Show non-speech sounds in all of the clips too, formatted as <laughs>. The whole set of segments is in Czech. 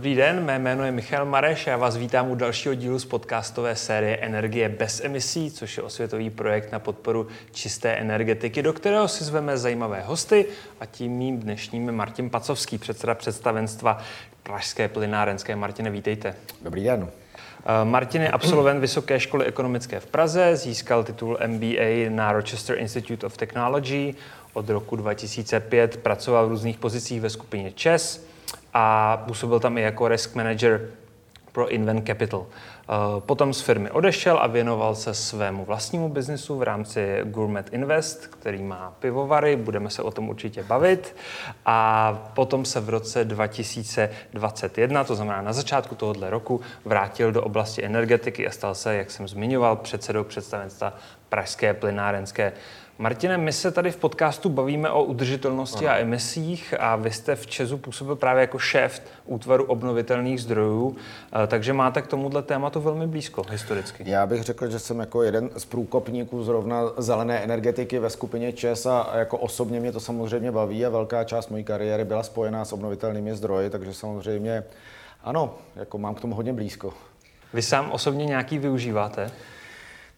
Dobrý den, mé jméno je Michal Mareš a já vás vítám u dalšího dílu z podcastové série Energie bez emisí, což je osvětový projekt na podporu čisté energetiky, do kterého si zveme zajímavé hosty a tím mým dnešním je Martin Pacovský, předseda představenstva Pražské plynárenské. Martine, vítejte. Dobrý den. Eh, Martin je absolvent Vysoké školy ekonomické v Praze, získal titul MBA na Rochester Institute of Technology. Od roku 2005 pracoval v různých pozicích ve skupině ČES a působil tam i jako risk manager pro Invent Capital. Eh, potom z firmy odešel a věnoval se svému vlastnímu biznisu v rámci Gourmet Invest, který má pivovary, budeme se o tom určitě bavit. A potom se v roce 2021, to znamená na začátku tohoto roku, vrátil do oblasti energetiky a stal se, jak jsem zmiňoval, předsedou představenstva Pražské plynárenské Martine, my se tady v podcastu bavíme o udržitelnosti ano. a emisích a vy jste v Česu působil právě jako šéf útvaru obnovitelných zdrojů, eh, takže máte k tomuhle tématu velmi blízko historicky. Já bych řekl, že jsem jako jeden z průkopníků zrovna zelené energetiky ve skupině ČES a jako osobně mě to samozřejmě baví a velká část mojí kariéry byla spojená s obnovitelnými zdroji, takže samozřejmě ano, jako mám k tomu hodně blízko. Vy sám osobně nějaký využíváte?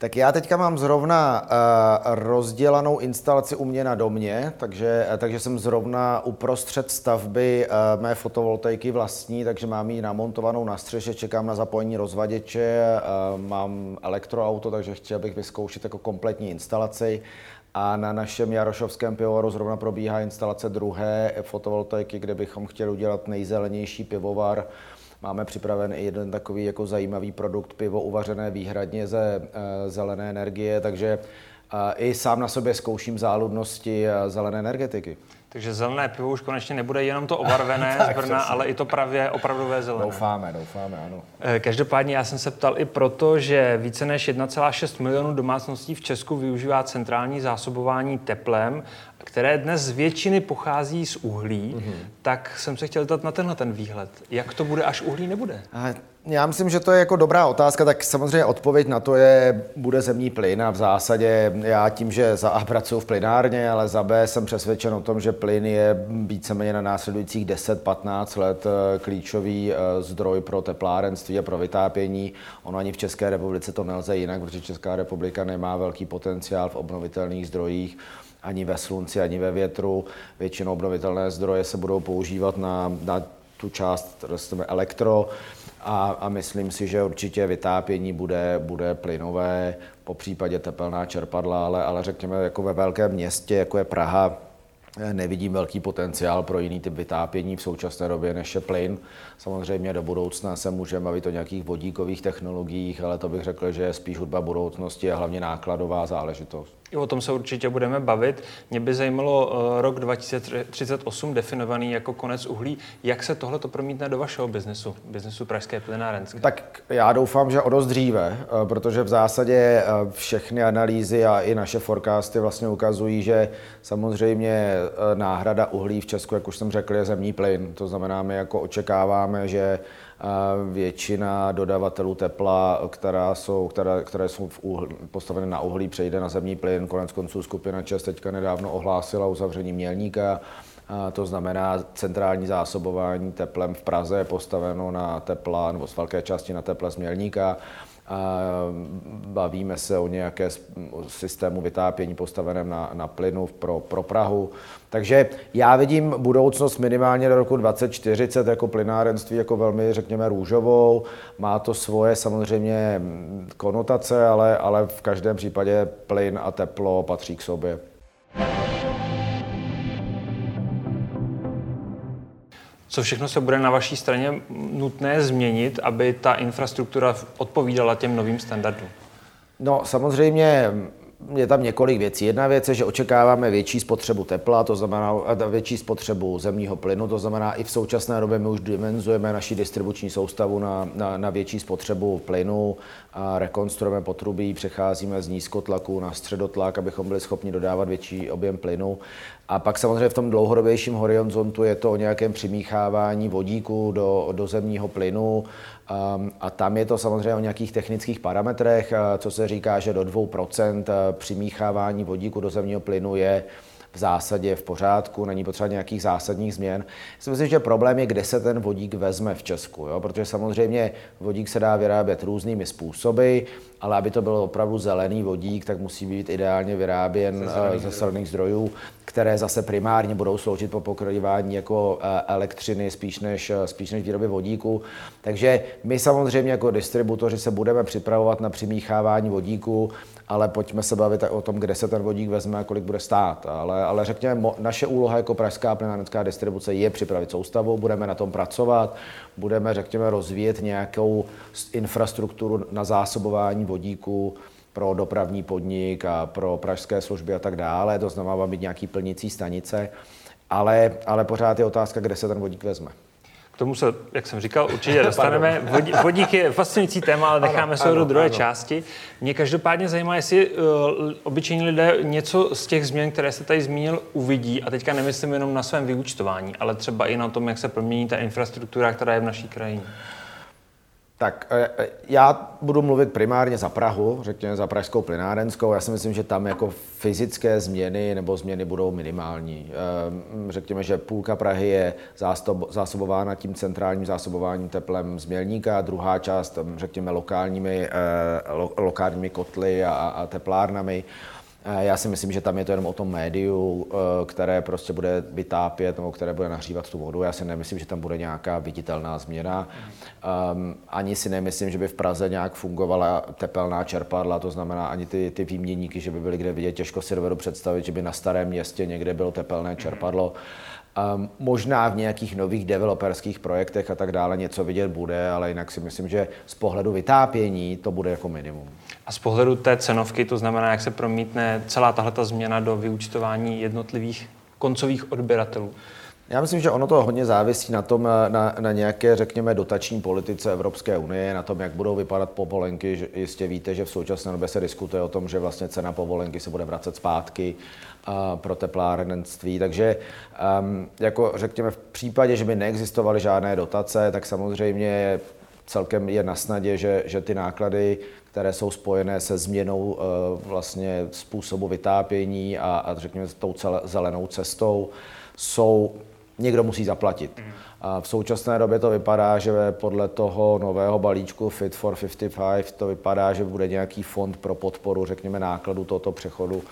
Tak já teďka mám zrovna uh, rozdělanou instalaci u mě na domě, takže, uh, takže jsem zrovna uprostřed stavby uh, mé fotovoltaiky vlastní, takže mám ji namontovanou na střeše, čekám na zapojení rozvaděče, uh, mám elektroauto, takže chtěl bych vyzkoušet jako kompletní instalaci. A na našem Jarošovském pivovaru zrovna probíhá instalace druhé fotovoltaiky, kde bychom chtěli udělat nejzelenější pivovar Máme připraven i jeden takový jako zajímavý produkt, pivo uvařené výhradně ze eh, zelené energie, takže eh, i sám na sobě zkouším záludnosti eh, zelené energetiky. Takže zelené pivo už konečně nebude jenom to obarvené <laughs> z Brna, ale i to pravě opravdové zelené. Doufáme, doufáme, ano. Každopádně já jsem se ptal i proto, že více než 1,6 milionů domácností v Česku využívá centrální zásobování teplem které dnes z většiny pochází z uhlí, mm-hmm. tak jsem se chtěl dát na tenhle ten výhled. Jak to bude, až uhlí nebude? Já myslím, že to je jako dobrá otázka, tak samozřejmě odpověď na to je, bude zemní plyn a v zásadě já tím, že za A pracuji v plynárně, ale za B jsem přesvědčen o tom, že plyn je víceméně na následujících 10-15 let eh, klíčový eh, zdroj pro teplárenství a pro vytápění. Ono ani v České republice to nelze jinak, protože Česká republika nemá velký potenciál v obnovitelných zdrojích ani ve slunci, ani ve větru. Většinou obnovitelné zdroje se budou používat na, na tu část, řekněme, elektro a, a myslím si, že určitě vytápění bude, bude plynové, po případě tepelná čerpadla, ale, ale řekněme, jako ve velkém městě, jako je Praha, nevidím velký potenciál pro jiný typ vytápění v současné době než je plyn. Samozřejmě do budoucna se můžeme bavit o nějakých vodíkových technologiích, ale to bych řekl, že je spíš hudba budoucnosti a hlavně nákladová záležitost. I o tom se určitě budeme bavit. Mě by zajímalo eh, rok 2038 definovaný jako konec uhlí. Jak se tohle to promítne do vašeho biznesu, biznesu Pražské plynárenské? Tak já doufám, že o dost dříve, eh, protože v zásadě eh, všechny analýzy a i naše forecasty vlastně ukazují, že samozřejmě náhrada uhlí v Česku, jak už jsem řekl, je zemní plyn. To znamená, my jako očekáváme, že většina dodavatelů tepla, která jsou, které, které jsou v uhl, postaveny na uhlí, přejde na zemní plyn. Konec konců skupina ČES teďka nedávno ohlásila uzavření mělníka. A to znamená, centrální zásobování teplem v Praze je postaveno na tepla, nebo z velké části na teple z mělníka bavíme se o nějaké systému vytápění postaveném na, na plynu pro, pro Prahu. Takže já vidím budoucnost minimálně do roku 2040 jako plynárenství jako velmi, řekněme, růžovou. Má to svoje samozřejmě konotace, ale, ale v každém případě plyn a teplo patří k sobě. Co všechno se bude na vaší straně nutné změnit, aby ta infrastruktura odpovídala těm novým standardům? No samozřejmě je tam několik věcí. Jedna věc je, že očekáváme větší spotřebu tepla, to znamená větší spotřebu zemního plynu, to znamená i v současné době my už dimenzujeme naši distribuční soustavu na, na, na větší spotřebu plynu, a rekonstruujeme potrubí, přecházíme z nízkotlaku na středotlak, abychom byli schopni dodávat větší objem plynu. A pak samozřejmě v tom dlouhodobějším horizontu je to o nějakém přimíchávání vodíku do, do zemního plynu a tam je to samozřejmě o nějakých technických parametrech, co se říká, že do 2% přimíchávání vodíku do zemního plynu je v zásadě v pořádku, není potřeba nějakých zásadních změn. Já si myslím, že problém je, kde se ten vodík vezme v Česku, jo? protože samozřejmě vodík se dá vyrábět různými způsoby, ale aby to byl opravdu zelený vodík, tak musí být ideálně vyráběn ze zelených zdrojů, které zase primárně budou sloužit po pokrývání jako eh, elektřiny spíš než, eh, spíš než výroby vodíku. Takže my samozřejmě jako distributoři se budeme připravovat na přimíchávání vodíku, ale pojďme se bavit o tom, kde se ten vodík vezme a kolik bude stát. Ale, ale řekněme, naše úloha jako pražská plynárenská distribuce je připravit soustavu, budeme na tom pracovat, budeme, řekněme, rozvíjet nějakou infrastrukturu na zásobování vodíku pro dopravní podnik a pro pražské služby a tak dále. To znamená, mít nějaký plnící stanice, ale, ale pořád je otázka, kde se ten vodík vezme. K tomu se, jak jsem říkal, určitě <laughs> dostaneme. Vodí, vodík je fascinující téma, ale necháme se do druhé ano. části. Mě každopádně zajímá, jestli uh, obyčejní lidé něco z těch změn, které jste tady zmínil, uvidí. A teďka nemyslím jenom na svém vyúčtování, ale třeba i na tom, jak se promění ta infrastruktura, která je v naší krajině. Tak e, e, já budu mluvit primárně za Prahu, řekněme za pražskou plynárenskou. Já si myslím, že tam jako fyzické změny nebo změny budou minimální. E, řekněme, že půlka Prahy je zásobována tím centrálním zásobováním teplem z Mělníka, druhá část, řekněme, lokálními, lokálními kotly a, a teplárnami. Já si myslím, že tam je to jenom o tom médiu, eh, které prostě bude vytápět nebo které bude nahřívat tu vodu. Já si nemyslím, že tam bude nějaká viditelná změna. Um, ani si nemyslím, že by v Praze nějak fungovala tepelná čerpadla, to znamená ani ty, ty výměníky, že by byly kde vidět. Těžko si dovedu představit, že by na starém městě někde bylo tepelné čerpadlo. Mm Um, možná v nějakých nových developerských projektech a tak dále něco vidět bude, ale jinak si myslím, že z pohledu vytápění to bude jako minimum. A z pohledu té cenovky, to znamená, jak se promítne celá tahle změna do vyučtování jednotlivých koncových odběratelů? Já myslím, že ono to hodně závisí na tom, na, na nějaké, řekněme, dotační politice Evropské unie, na tom, jak budou vypadat povolenky. Jistě víte, že v současné době se diskutuje o tom, že vlastně cena povolenky se bude vracet zpátky pro teplárenství. Takže um, jako řekněme v případě, že by neexistovaly žádné dotace, tak samozřejmě celkem je na snadě, že, že ty náklady, které jsou spojené se změnou uh, vlastně způsobu vytápění a, a řekněme tou celé, zelenou cestou, jsou někdo musí zaplatit. A v současné době to vypadá, že podle toho nového balíčku Fit for 55 to vypadá, že bude nějaký fond pro podporu, řekněme, nákladu tohoto přechodu.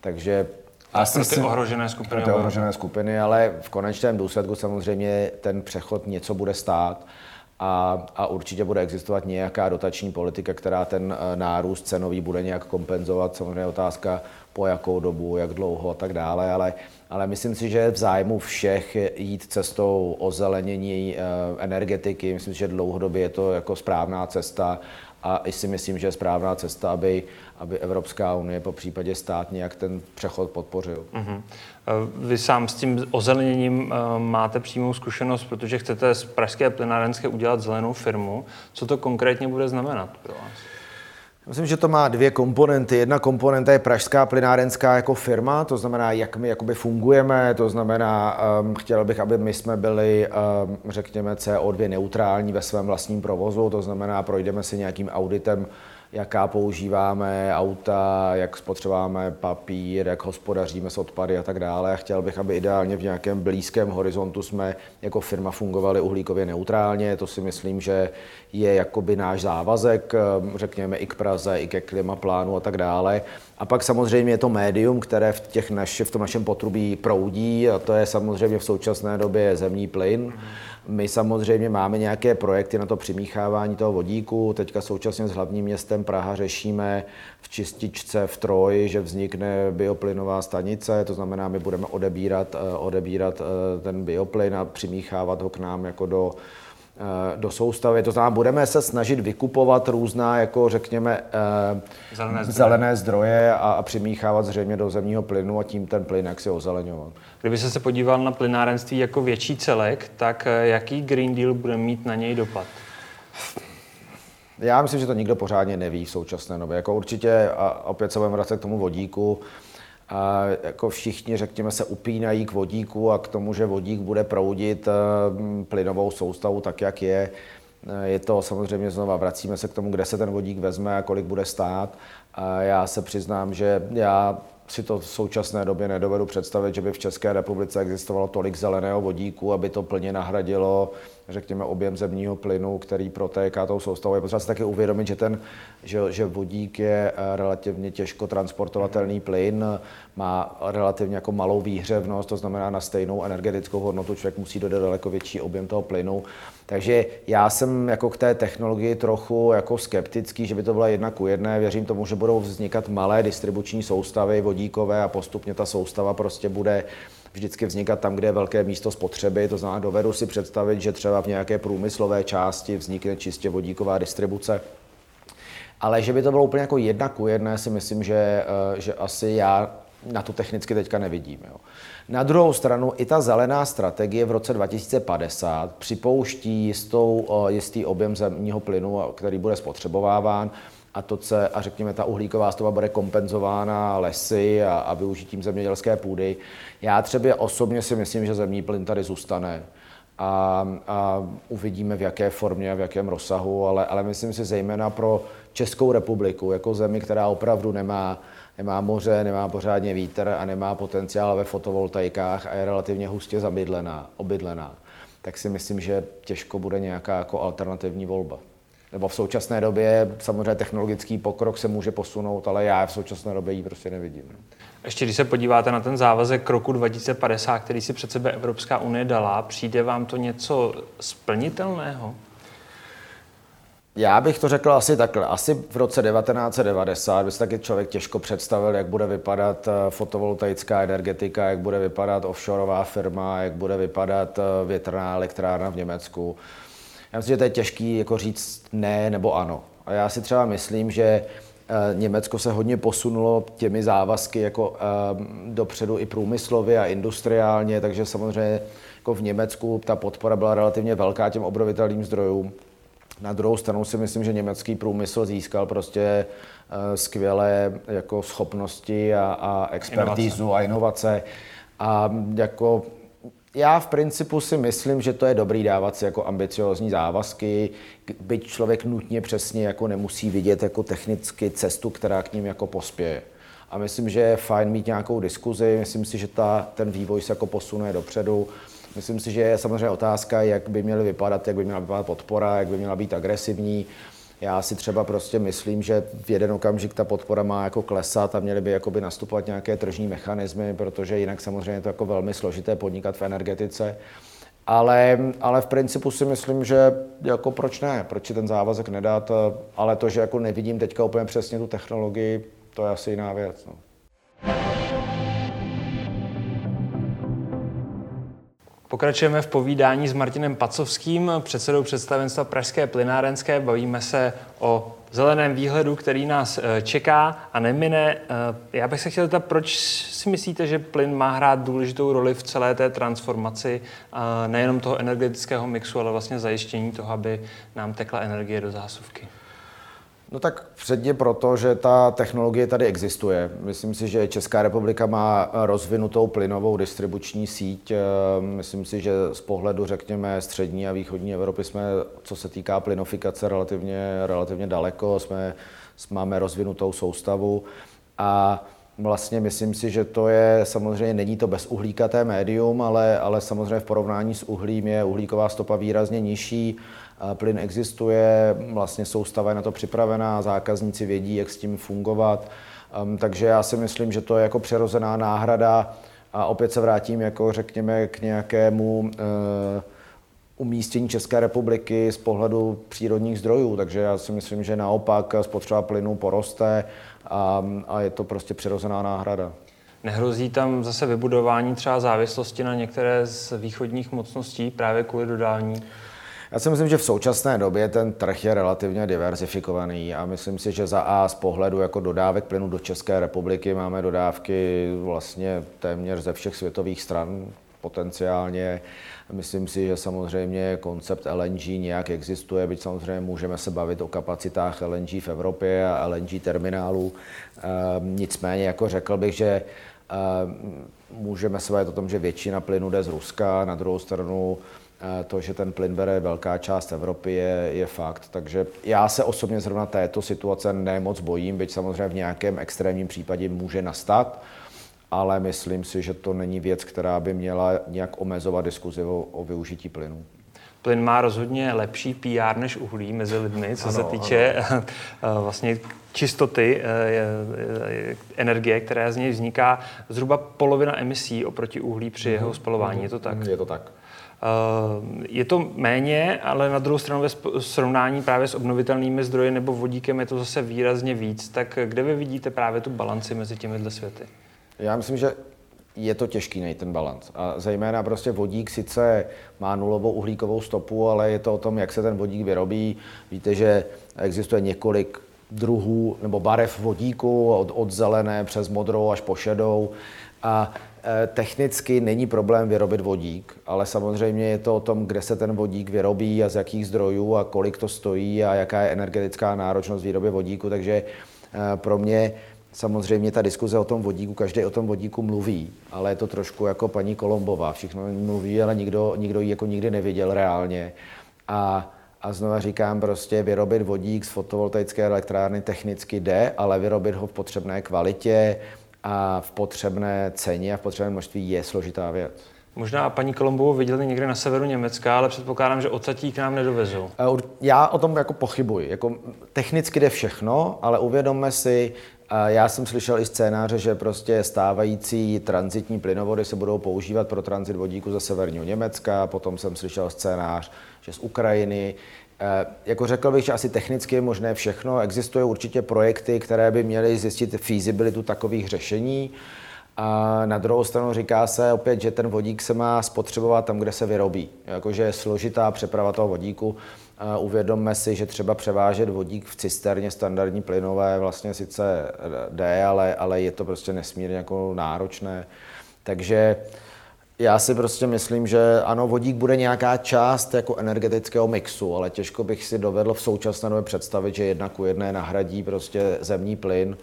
Takže a pro ty ohrožené skupiny. Pro ty ohrožené skupiny, ale v konečném důsledku samozřejmě ten přechod něco bude stát a, a určitě bude existovat nějaká dotační politika, která ten eh, nárůst cenový bude nějak kompenzovat. Samozřejmě otázka, po jakou dobu, jak dlouho a tak dále, ale, ale myslím si, že v zájmu všech jít cestou ozelenění eh, energetiky. Myslím si, že dlouhodobě je to jako správná cesta a i si myslím, že je správná cesta, aby, aby Evropská unie po případě stát nějak ten přechod podpořil. Uh-huh. Vy sám s tím ozeleněním eh, máte přímou zkušenost, protože chcete z Pražské plynárenské udělat zelenou firmu. Co to konkrétně bude znamenat pro vás? Myslím, že to má dvě komponenty. Jedna komponenta je pražská plynárenská jako firma, to znamená, jak my jakoby fungujeme, to znamená, um, chtěl bych, aby my jsme byli, um, řekněme, CO2 neutrální ve svém vlastním provozu, to znamená, projdeme si nějakým auditem jaká používáme auta, jak spotřebáme papír, jak hospodaříme s odpady a tak dále. A chtěl bych, aby ideálně v nějakém blízkém horizontu jsme jako firma fungovali uhlíkově neutrálně. To si myslím, že je jakoby náš závazek, řekněme i k Praze, i ke klimaplánu a tak dále. A pak samozřejmě je to médium, které v, těch naši, v tom našem potrubí proudí a to je samozřejmě v současné době zemní plyn. Mm-hmm my samozřejmě máme nějaké projekty na to přimíchávání toho vodíku. Teďka současně s hlavním městem Praha řešíme v čističce v Troji, že vznikne bioplynová stanice, to znamená, my budeme odebírat, eh, odebírat eh, ten bioplyn a přimíchávat ho k nám jako do do soustavy. To znamená, budeme se snažit vykupovat různá, jako řekněme, eh, zelené zdroje, zelené zdroje a, a přimíchávat zřejmě do zemního plynu a tím ten plyn jak si ozeleňovat. Kdyby se podíval na plynárenství jako větší celek, tak eh, jaký Green Deal bude mít na něj dopad? Já myslím, že to nikdo pořádně neví v současné době. Jako určitě, a opět se budeme vracet k tomu vodíku, a jako všichni, řekněme, se upínají k vodíku a k tomu, že vodík bude proudit eh, plynovou soustavu tak, jak je. Je to samozřejmě znova, vracíme se k tomu, kde se ten vodík vezme a kolik bude stát. A já se přiznám, že já si to v současné době nedovedu představit, že by v České republice existovalo tolik zeleného vodíku, aby to plně nahradilo řekněme, objem zemního plynu, který protéká tou soustavou. Je potřeba si taky uvědomit, že, ten, že, že vodík je eh, relativně těžko transportovatelný plyn, má relativně jako malou výhřevnost, to znamená na stejnou energetickou hodnotu člověk musí dodat daleko větší objem toho plynu. Takže já jsem jako k té technologii trochu jako skeptický, že by to byla jedna ku jedné. Věřím tomu, že budou vznikat malé distribuční soustavy vodíkové a postupně ta soustava prostě bude vždycky vznikat tam, kde je velké místo spotřeby. To znamená, dovedu si představit, že třeba v nějaké průmyslové části vznikne čistě vodíková distribuce. Ale že by to bylo úplně jako jedna ku jedné, si myslím, že, eh, že asi já na to technicky teďka nevidím. Jo. Na druhou stranu i ta zelená strategie v roce 2050 připouští jistou, eh, jistý objem zemního plynu, který bude spotřebováván a, to se, a řekněme, ta uhlíková stopa bude kompenzována lesy a, a využitím zemědělské půdy. Já třeba osobně si myslím, že zemní plyn tady zůstane a, a uvidíme v jaké formě, v jakém rozsahu, ale, ale myslím si zejména pro Českou republiku, jako zemi, která opravdu nemá, nemá moře, nemá pořádně vítr a nemá potenciál ve fotovoltaikách a je relativně hustě zabydlená, obydlená, tak si myslím, že těžko bude nějaká jako alternativní volba nebo v současné době samozřejmě technologický pokrok se může posunout, ale já v současné době ji prostě nevidím. Ještě když se podíváte na ten závazek roku 2050, který si před sebe Evropská unie dala, přijde vám to něco splnitelného? Já bych to řekl asi takhle. Asi v roce 1990 by se taky člověk těžko představil, jak bude vypadat eh, fotovoltaická energetika, jak bude vypadat offshoreová firma, jak bude vypadat eh, větrná elektrárna v Německu. Já myslím, že to je těžký jako říct ne nebo ano. A já si třeba myslím, že eh, Německo se hodně posunulo těmi závazky jako dopředu i průmyslově a industriálně, takže samozřejmě jako v Německu ta podpora byla relativně velká těm obnovitelným zdrojům. Na druhou stranu si myslím, že německý průmysl získal prostě eh, skvělé jako schopnosti a, a expertízu inovace. a inovace. A jako já v principu si myslím, že to je dobrý dávat si jako ambiciozní závazky, byť člověk nutně přesně jako nemusí vidět jako technicky cestu, která k ním jako pospěje. A myslím, že je fajn mít nějakou diskuzi, myslím si, že ta, ten vývoj se jako posune dopředu. Myslím si, že je samozřejmě otázka, jak by měly vypadat, jak by měla vypadat podpora, jak by měla být agresivní. Já si třeba prostě myslím, že v jeden okamžik ta podpora má jako klesat a měly by jakoby nastupovat nějaké tržní mechanismy, protože jinak samozřejmě je to jako velmi složité podnikat v energetice. Ale, ale v principu si myslím, že jako proč ne, proč si ten závazek nedat, ale to, že jako nevidím teďka úplně přesně tu technologii, to je asi jiná věc. No. Pokračujeme v povídání s Martinem Pacovským, předsedou představenstva Pražské plynárenské. Bavíme se o zeleném výhledu, který nás eh, čeká a nemine. Eh, já bych se chtěl zeptat, proč si myslíte, že plyn má hrát důležitou roli v celé té transformaci eh, nejenom toho energetického mixu, ale vlastně zajištění toho, aby nám tekla energie do zásuvky? No tak předně proto, že ta technologie tady existuje. Myslím si, že Česká republika má rozvinutou plynovou distribuční síť. Eh, myslím si, že z pohledu, řekněme, střední a východní Evropy jsme, co se týká plynofikace, relativně, relativně daleko. Jsme, máme rozvinutou soustavu a vlastně myslím si, že to je, samozřejmě není to bezuhlíkaté médium, ale, ale samozřejmě v porovnání s uhlím je uhlíková stopa výrazně nižší Plyn existuje, vlastně soustava je na to připravená, zákazníci vědí, jak s tím fungovat. Takže já si myslím, že to je jako přirozená náhrada a opět se vrátím, jako řekněme, k nějakému uh, umístění České republiky z pohledu přírodních zdrojů. Takže já si myslím, že naopak spotřeba plynu poroste a, a je to prostě přirozená náhrada. Nehrozí tam zase vybudování třeba závislosti na některé z východních mocností právě kvůli dodání? Já si myslím, že v současné době ten trh je relativně diversifikovaný a myslím si, že za A z pohledu jako dodávek plynu do České republiky máme dodávky vlastně téměř ze všech světových stran potenciálně. Myslím si, že samozřejmě koncept LNG nějak existuje, byť samozřejmě můžeme se bavit o kapacitách LNG v Evropě a LNG terminálů. Ehm, nicméně, jako řekl bych, že ehm, můžeme se bavit o tom, že většina plynu jde z Ruska, na druhou stranu To, že ten plyn bere velká část Evropy, je, je fakt. Takže já se osobně zrovna této situace nemoc bojím, byť samozřejmě v nějakém extrémním případě může nastat, ale myslím si, že to není věc, která by měla nějak omezovat diskuzi o, o využití plynu. Plyn má rozhodně lepší PR než uhlí mezi lidmi, co ano, se týče ano. vlastně čistoty eh, energie, která z něj vzniká. Zhruba polovina emisí oproti uhlí při jeho mhm. spalování. Je to tak? Je to tak. Eh, je to méně, ale na druhou stranu ve srovnání právě s obnovitelnými zdroji nebo vodíkem je to zase výrazně víc. Tak kde vy vidíte právě tu balanci mezi těmi světy? Já myslím, že je to těžký najít ten balans. A zejména prostě vodík sice má nulovou uhlíkovou stopu, ale je to o tom, jak se ten vodík vyrobí. Víte, že existuje několik druhů nebo barev vodíku, od, od zelené přes modrou až po šedou. A technicky není problém vyrobit vodík, ale samozřejmě je to o tom, kde se ten vodík vyrobí a z jakých zdrojů a kolik to stojí a jaká je energetická náročnost výroby vodíku. Takže e, pro mě Samozřejmě ta diskuze o tom vodíku, každý o tom vodíku mluví, ale je to trošku jako paní Kolombová. Všichno mluví, ale nikdo, nikdo ji jako nikdy neviděl reálně. A, a znova říkám, prostě vyrobit vodík z fotovoltaické elektrárny technicky jde, ale vyrobit ho v potřebné kvalitě a v potřebné ceně a v potřebném množství je složitá věc. Možná paní Kolombovu viděli někde na severu Německa, ale předpokládám, že odsadí k nám nedovezou. Já o tom jako pochybuji. Jako technicky jde všechno, ale uvědomme si, já jsem slyšel i scénáře, že prostě stávající transitní plynovody se budou používat pro transit vodíku ze severního Německa, potom jsem slyšel scénář, že z Ukrajiny. E, jako řekl bych, že asi technicky je možné všechno. Existují určitě projekty, které by měly zjistit feasibilitu takových řešení. A na druhou stranu říká se opět, že ten vodík se má spotřebovat tam, kde se vyrobí. Jakože je složitá přeprava toho vodíku. Uvědomme si, že třeba převážet vodík v cisterně standardní plynové vlastně sice jde, ale, ale je to prostě nesmírně jako náročné. Takže já si prostě myslím, že ano, vodík bude nějaká část jako energetického mixu, ale těžko bych si dovedl v současné době představit, že jedna ku jedné nahradí prostě zemní plyn.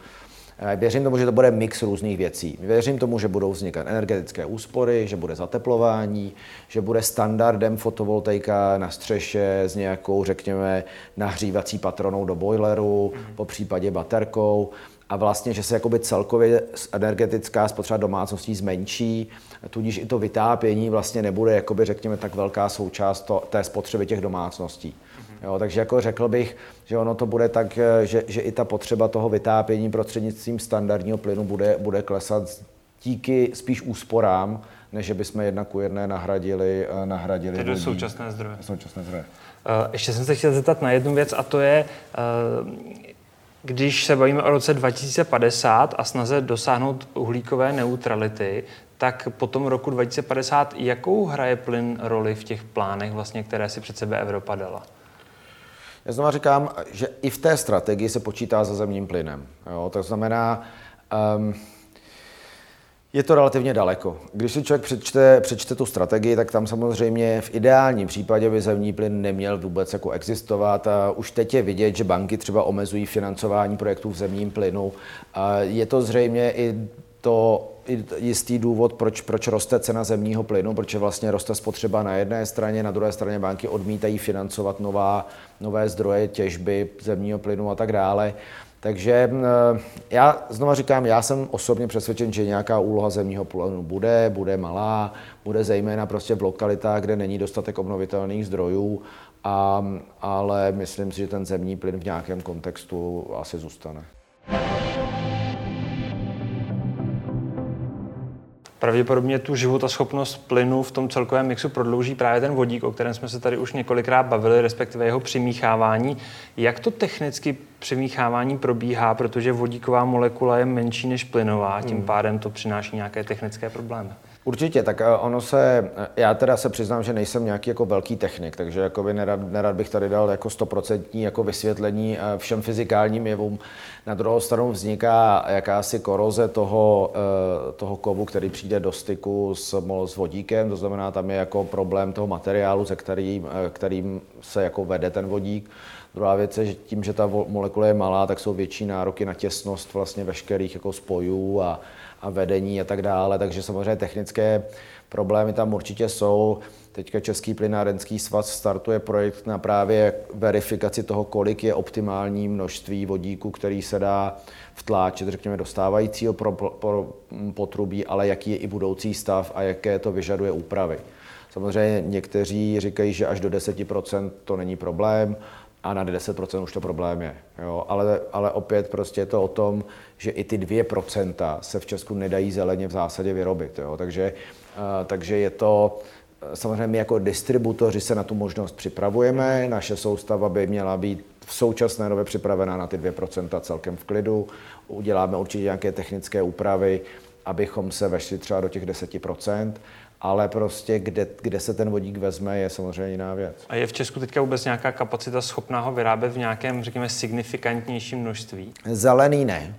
Věřím tomu, že to bude mix různých věcí. Věřím tomu, že budou vznikat energetické úspory, že bude zateplování, že bude standardem fotovoltaika na střeše s nějakou, řekněme, nahřívací patronou do boileru, mm. po případě baterkou a vlastně, že se jakoby celkově energetická spotřeba domácností zmenší, tudíž i to vytápění vlastně nebude, jakoby, řekněme, tak velká součást to, té spotřeby těch domácností. Jo, takže jako řekl bych, že ono to bude tak, eh, že, že i ta potřeba toho vytápění prostřednictvím standardního plynu bude, bude klesat díky spíš úsporám, než že bychom jedna ku jedné nahradili, eh, nahradili Tedy současné zdroje. Současné zdroje. Uh, ještě jsem se chtěl zeptat na jednu věc a to je, uh, když se bavíme o roce 2050 a snaze dosáhnout uhlíkové neutrality, tak po tom roku 2050 jakou hraje plyn roli v těch plánech, vlastně, které si před sebe Evropa dala? Já znovu říkám, že i v té strategii se počítá za zemním plynem. Jo? To znamená, um, je to relativně daleko. Když si člověk přečte, přečte tu strategii, tak tam samozřejmě v ideálním případě by zemní plyn neměl vůbec jako existovat. A už teď je vidět, že banky třeba omezují financování projektů v zemním plynu. A je to zřejmě i to jistý důvod, proč, proč roste cena zemního plynu, proč vlastně roste spotřeba na jedné straně, na druhé straně banky odmítají financovat nová, nové zdroje těžby zemního plynu a tak dále. Takže eh, já znova říkám, já jsem osobně přesvědčen, že nějaká úloha zemního plynu bude, bude malá, bude zejména prostě v lokalitách, kde není dostatek obnovitelných zdrojů, a, ale myslím si, že ten zemní plyn v nějakém kontextu asi zůstane. Pravděpodobně tu životaschopnost plynu v tom celkovém mixu prodlouží právě ten vodík, o kterém jsme se tady už několikrát bavili, respektive jeho přimíchávání. Jak to technicky přimíchávání probíhá, protože vodíková molekula je menší než plynová, tím hmm. pádem to přináší nějaké technické problémy? Určitě, tak eh, ono se, eh, já teda se přiznám, že nejsem nějaký jako velký technik, takže jakoby nerad, nerad bych tady dal jako stoprocentní jako vysvětlení eh, všem fyzikálním jevům. Na druhou stranu vzniká jakási koroze toho, toho kovu, který přijde do styku s, s vodíkem, to znamená, tam je jako problém toho materiálu, se kterým, kterým se jako vede ten vodík. Druhá věc je, že tím, že ta molekula je malá, tak jsou větší nároky na těsnost vlastně veškerých jako spojů a, a vedení a tak dále, takže samozřejmě technické problémy tam určitě jsou. Teďka Český plynárenský svaz startuje projekt na právě verifikaci toho, kolik je optimální množství vodíku, který se dá vtláčet, řekněme, do stávajícího pro, pro, potrubí, ale jaký je i budoucí stav a jaké to vyžaduje úpravy. Samozřejmě někteří říkají, že až do 10% to není problém, a na 10% už to problém je. Jo? Ale, ale opět prostě je to o tom, že i ty 2% se v Česku nedají zeleně v zásadě vyrobit. Jo? Takže, uh, takže je to, samozřejmě my jako distributoři se na tu možnost připravujeme, naše soustava by měla být v současné době připravená na ty 2% celkem v klidu. Uděláme určitě nějaké technické úpravy, abychom se vešli třeba do těch 10%, ale prostě kde, kde se ten vodík vezme, je samozřejmě jiná věc. A je v Česku teďka vůbec nějaká kapacita schopná ho vyrábět v nějakém, řekněme, signifikantnějším množství? Zelený ne.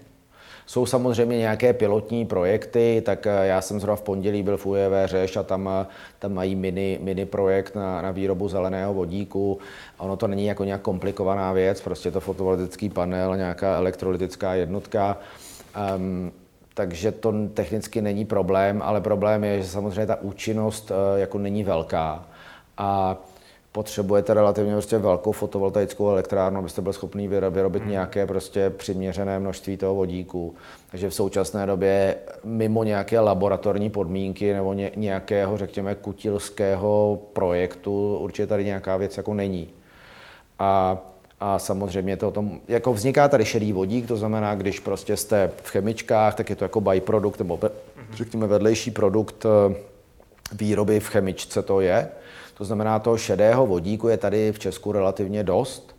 Jsou samozřejmě nějaké pilotní projekty, tak eh, já jsem zrovna v pondělí byl v UEV Řeš a tam, eh, tam mají mini, mini projekt na, na výrobu zeleného vodíku. Ono to není jako nějak komplikovaná věc, prostě to fotovoltaický panel, nějaká elektrolytická jednotka. Um, takže to technicky není problém, ale problém je, že samozřejmě ta účinnost eh, jako není velká a potřebujete relativně prostě velkou fotovoltaickou elektrárnu, abyste byl schopný vyrobit hmm. nějaké prostě přiměřené množství toho vodíku. Takže v současné době mimo nějaké laboratorní podmínky nebo nějakého, řekněme, kutilského projektu určitě tady nějaká věc jako není. A a samozřejmě to o tom, jako vzniká tady šedý vodík, to znamená, když prostě jste v chemičkách, tak je to jako byprodukt, nebo řekněme vedlejší produkt eh, výroby v chemičce to je. To znamená, toho šedého vodíku je tady v Česku relativně dost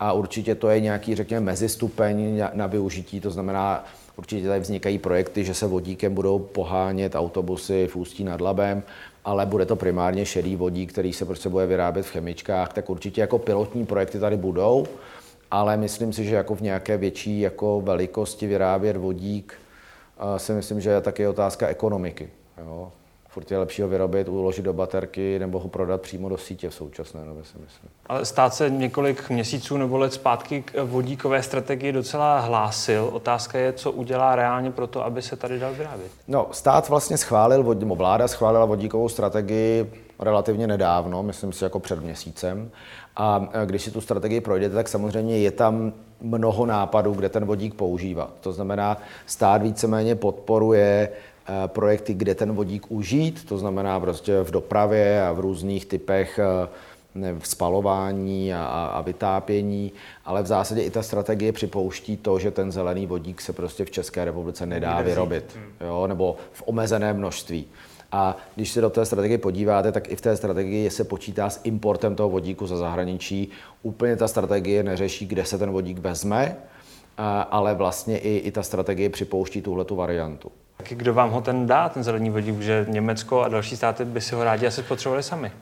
a určitě to je nějaký, řekněme, mezistupeň na využití, to znamená, určitě tady vznikají projekty, že se vodíkem budou pohánět autobusy v Ústí nad Labem ale bude to primárně šedý vodík, který se prostě bude vyrábět v chemičkách, tak určitě jako pilotní projekty tady budou, ale myslím si, že jako v nějaké větší jako velikosti vyrábět vodík si myslím, že je taky otázka ekonomiky. Jo furt je lepší ho vyrobit, uložit do baterky nebo ho prodat přímo do sítě v současné době, si myslím. Ale stát se několik měsíců nebo let zpátky k vodíkové strategii docela hlásil. Otázka je, co udělá reálně pro to, aby se tady dal vyrábět. No, stát vlastně schválil, nebo vláda schválila vodíkovou strategii relativně nedávno, myslím si jako před měsícem. A když si tu strategii projdete, tak samozřejmě je tam mnoho nápadů, kde ten vodík používat. To znamená, stát víceméně podporuje projekty, kde ten vodík užít, to znamená prostě v dopravě a v různých typech eh, v spalování a, a vytápění, ale v zásadě i ta strategie připouští to, že ten zelený vodík se prostě v České republice nedá vyrobit, hmm. jo, nebo v omezené množství. A když se do té strategie podíváte, tak i v té strategii se počítá s importem toho vodíku za zahraničí. Úplně ta strategie neřeší, kde se ten vodík vezme, ale vlastně i, i ta strategie připouští tuhletu variantu. Tak kdo vám ho ten dá, ten zelený vodík, že Německo a další státy by si ho rádi asi potřebovali sami?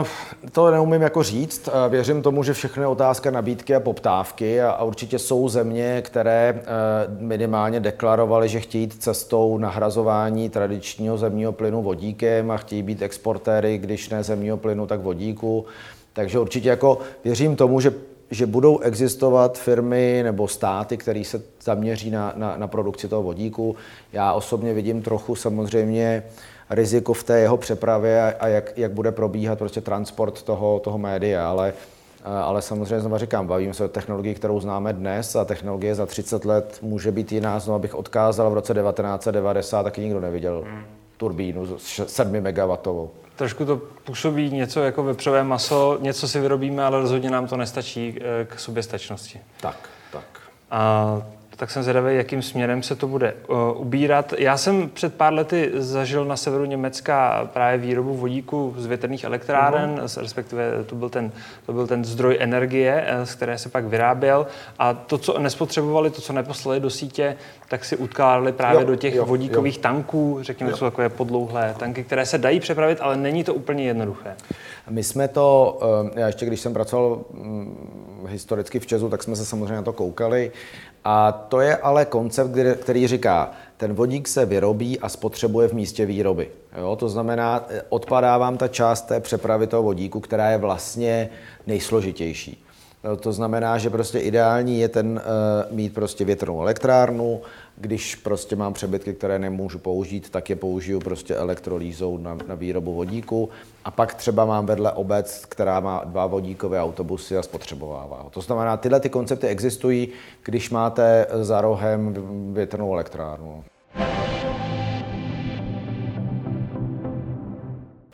Uh, to neumím jako říct. Uh, věřím tomu, že všechno je otázka nabídky a poptávky a, určitě jsou země, které uh, minimálně deklarovaly, že chtějí jít cestou nahrazování tradičního zemního plynu vodíkem a chtějí být exportéry, když ne zemního plynu, tak vodíku. Takže určitě jako věřím tomu, že že budou existovat firmy nebo státy, které se zaměří na, na, na produkci toho vodíku. Já osobně vidím trochu samozřejmě riziko v té jeho přepravě a, a jak, jak bude probíhat prostě transport toho, toho média, ale, ale samozřejmě znovu říkám, bavím se o technologii, kterou známe dnes a technologie za 30 let může být jiná. Znovu bych odkázal v roce 1990, taky nikdo neviděl turbínu 7 MW trošku to působí něco jako vepřové maso, něco si vyrobíme, ale rozhodně nám to nestačí eh, k soběstačnosti. Tak, tak. A tak jsem zvědavý, jakým směrem se to bude uh, ubírat. Já jsem před pár lety zažil na severu Německa právě výrobu vodíku z větrných elektráren, uh-huh. respektive to byl, ten, to byl ten zdroj energie, eh, z které se pak vyráběl. A to, co nespotřebovali, to, co neposlali do sítě, tak si utkládali právě jo, do těch jo, vodíkových jo. tanků, řekněme, jo. jsou takové podlouhlé tanky, které se dají přepravit, ale není to úplně jednoduché. My jsme to, eh, já ještě když jsem pracoval mm, historicky v Česu, tak jsme se samozřejmě na to koukali a to je ale koncept, který říká, ten vodík se vyrobí a spotřebuje v místě výroby. Jo? To znamená, odpadá vám ta část té přepravy toho vodíku, která je vlastně nejsložitější. No, to znamená, že prostě ideální je ten uh, mít prostě větrnou elektrárnu, když prostě mám přebytky, které nemůžu použít, tak je použiju prostě elektrolýzou na, na výrobu vodíku. A pak třeba mám vedle obec, která má dva vodíkové autobusy a spotřebovává ho. To znamená, tyhle ty koncepty existují, když máte za rohem větrnou elektrárnu.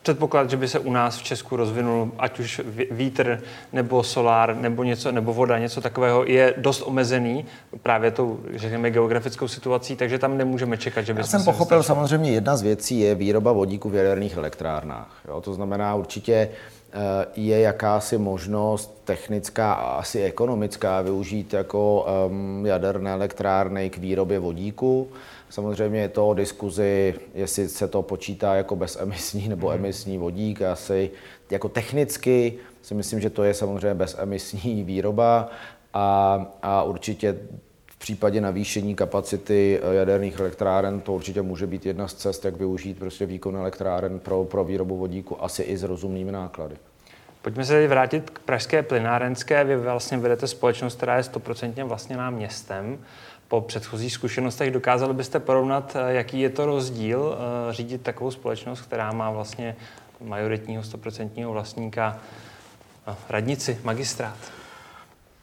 Předpoklad, že by se u nás v Česku rozvinul ať už vítr nebo solár nebo něco, nebo voda, něco takového, je dost omezený právě tou, řekněme, geografickou situací, takže tam nemůžeme čekat, že by Já jsem pochopil, samozřejmě jedna z věcí je výroba vodíku v jaderných elektrárnách. Jo? To znamená určitě eh, je jakási možnost technická a asi ekonomická využít jako um, jaderné elektrárny k výrobě vodíku. Samozřejmě je to o diskuzi, jestli se to počítá jako bezemisní nebo hmm. emisní vodík. Asi jako technicky si myslím, že to je samozřejmě bezemisní výroba a, a určitě v případě navýšení kapacity jaderných elektráren to určitě může být jedna z cest, jak využít prostě výkon elektráren pro, pro výrobu vodíku, asi i s rozumnými náklady. Pojďme se tedy vrátit k pražské plynárenské. Vy vlastně vedete společnost, která je stoprocentně vlastněná městem po předchozích zkušenostech dokázali byste porovnat, eh, jaký je to rozdíl eh, řídit takovou společnost, která má vlastně majoritního 100% vlastníka eh, radnici, magistrát?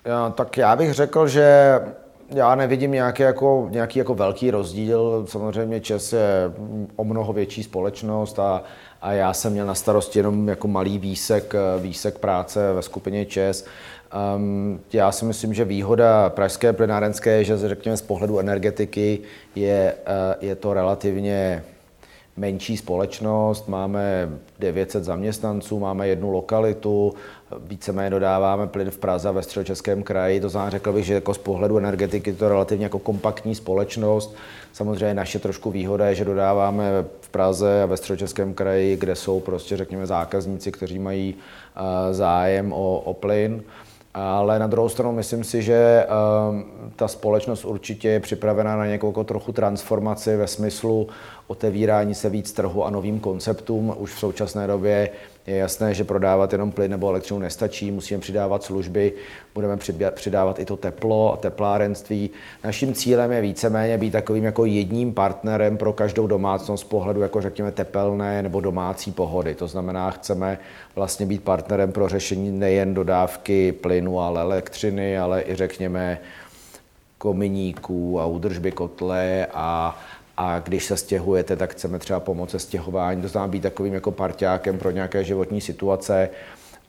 Já, tak já bych řekl, že já nevidím nějaký jako, nějaký jako velký rozdíl. Samozřejmě Čes je o mnoho větší společnost a, a já jsem měl na starosti jenom jako malý výsek, výsek práce ve skupině Čes. Um, já si myslím, že výhoda pražské plynárenské je, že řekněme z pohledu energetiky je, uh, je to relativně menší společnost, máme 900 zaměstnanců, máme jednu lokalitu, víceméně dodáváme plyn v Praze ve středočeském kraji, to znamená, řekl bych, že jako z pohledu energetiky to je relativně jako kompaktní společnost. Samozřejmě naše trošku výhoda je, že dodáváme v Praze a ve středočeském kraji, kde jsou prostě, řekněme, zákazníci, kteří mají uh, zájem o, o plyn. Ale na druhou stranu myslím si, že ehm, ta společnost určitě je připravená na nějakou trochu transformaci ve smyslu otevírání se víc trhu a novým konceptům. Už v současné době je jasné, že prodávat jenom plyn nebo elektřinu nestačí, musíme přidávat služby, budeme přidávat i to teplo a teplárenství. Naším cílem je víceméně být takovým jako jedním partnerem pro každou domácnost z pohledu, jako řekněme, tepelné nebo domácí pohody. To znamená, chceme vlastně být partnerem pro řešení nejen dodávky plynu, ale elektřiny, ale i řekněme kominíků a údržby kotle a a když se stěhujete, tak chceme třeba pomoct se stěhování, to znamená být takovým jako parťákem pro nějaké životní situace,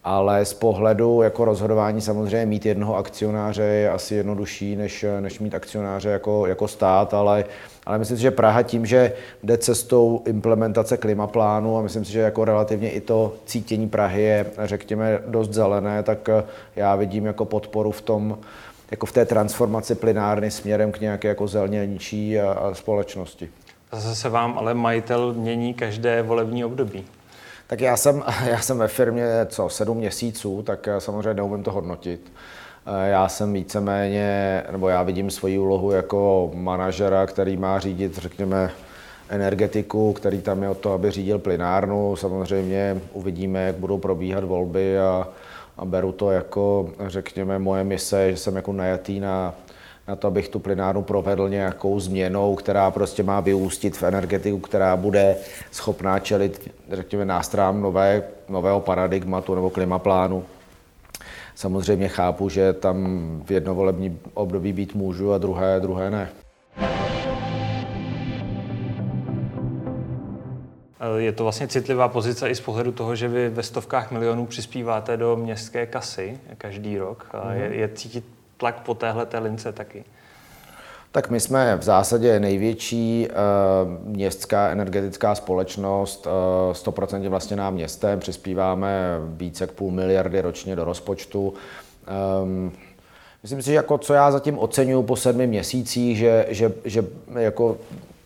ale z pohledu jako rozhodování samozřejmě mít jednoho akcionáře je asi jednodušší, než, než mít akcionáře jako, jako stát, ale, ale myslím si, že Praha tím, že jde cestou implementace klimaplánu a myslím si, že jako relativně i to cítění Prahy je, řekněme, dost zelené, tak já vidím jako podporu v tom, jako v té transformaci plynárny směrem k nějaké jako zelnější a, a společnosti. Zase se vám ale majitel mění každé volební období. Tak já jsem, <laughs> já jsem ve firmě co, sedm měsíců, tak samozřejmě neumím to hodnotit. Já jsem víceméně, nebo já vidím svoji úlohu jako manažera, který má řídit, řekněme, energetiku, který tam je o to, aby řídil plynárnu. Samozřejmě uvidíme, jak budou probíhat volby a, a beru to jako, řekněme, moje mise, že jsem jako najatý na, na to, abych tu plynárnu provedl nějakou změnou, která prostě má vyústit v energetiku, která bude schopná čelit, řekněme, nástrám nové, nového paradigmatu nebo klimaplánu. Samozřejmě chápu, že tam v jednovolební období být můžu a druhé, druhé ne. Je to vlastně citlivá pozice i z pohledu toho, že vy ve stovkách milionů přispíváte do městské kasy každý rok. A je, je cítit tlak po téhle té lince taky? Tak my jsme v zásadě největší uh, městská energetická společnost, uh, 100% vlastněná městem, přispíváme více jak půl miliardy ročně do rozpočtu. Um, myslím si, že jako co já zatím oceňuji po sedmi měsících, že, že, že jako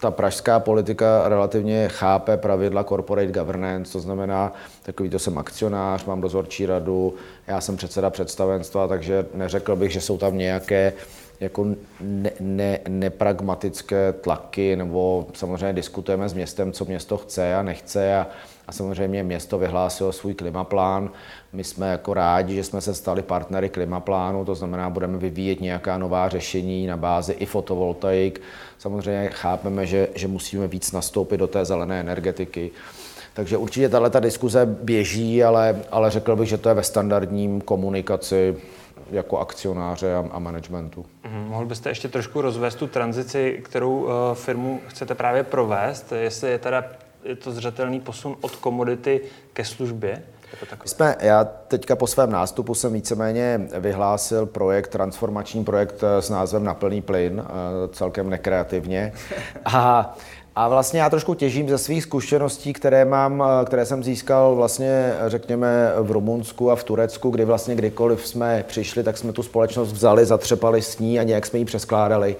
ta pražská politika relativně chápe pravidla corporate governance, to znamená, takový to jsem akcionář, mám dozorčí radu, já jsem předseda představenstva, takže neřekl bych, že jsou tam nějaké jako ne, ne, nepragmatické tlaky, nebo samozřejmě diskutujeme s městem, co město chce a nechce a, a samozřejmě město vyhlásilo svůj klimaplán. My jsme jako rádi, že jsme se stali partnery klimaplánu, to znamená, budeme vyvíjet nějaká nová řešení na bázi i fotovoltaik. Samozřejmě chápeme, že, že musíme víc nastoupit do té zelené energetiky. Takže určitě tahle ta diskuze běží, ale, ale řekl bych, že to je ve standardním komunikaci jako akcionáře a, a managementu. Mm, mohl byste ještě trošku rozvést tu tranzici, kterou uh, firmu chcete právě provést, jestli je teda je to zřetelný posun od komodity ke službě? Jsme, já teďka po svém nástupu jsem víceméně vyhlásil projekt, transformační projekt eh, s názvem Na plný plyn, eh, celkem nekreativně. A a vlastně já trošku těžím ze svých zkušeností, které mám, eh, které jsem získal vlastně, řekněme, v Rumunsku a v Turecku, kdy vlastně kdykoliv jsme přišli, tak jsme tu společnost vzali, zatřepali s ní a nějak jsme ji přeskládali.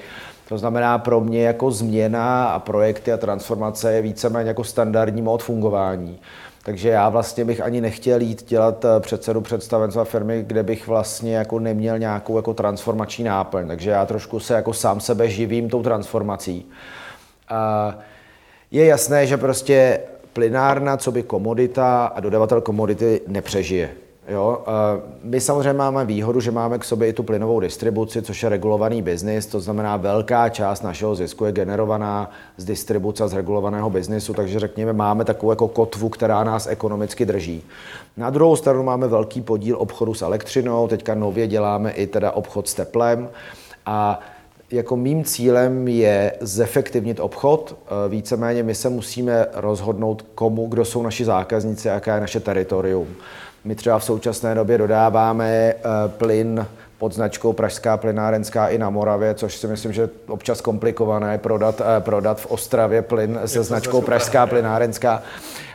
To znamená, pro mě jako změna a projekty a transformace je víceméně jako standardní mód fungování. Takže já vlastně bych ani nechtěl jít dělat eh, předsedu představenstva firmy, kde bych vlastně jako neměl nějakou jako transformační náplň. Takže já trošku se jako sám sebe živím tou transformací. A je jasné, že prostě plynárna, co by komodita a dodavatel komodity nepřežije. Jo? My samozřejmě máme výhodu, že máme k sobě i tu plynovou distribuci, což je regulovaný biznis, to znamená velká část našeho zisku je generovaná z distribuce z regulovaného biznisu, takže řekněme, máme takovou jako kotvu, která nás ekonomicky drží. Na druhou stranu máme velký podíl obchodu s elektřinou, teďka nově děláme i teda obchod s teplem a jako mým cílem je zefektivnit obchod. Víceméně my se musíme rozhodnout, komu, kdo jsou naši zákazníci, jaká je naše teritorium. My třeba v současné době dodáváme eh, plyn pod značkou Pražská plynárenská i na Moravě, což si myslím, že občas komplikované prodat, eh, prodat v Ostravě plyn se značkou Pražská plynárenská.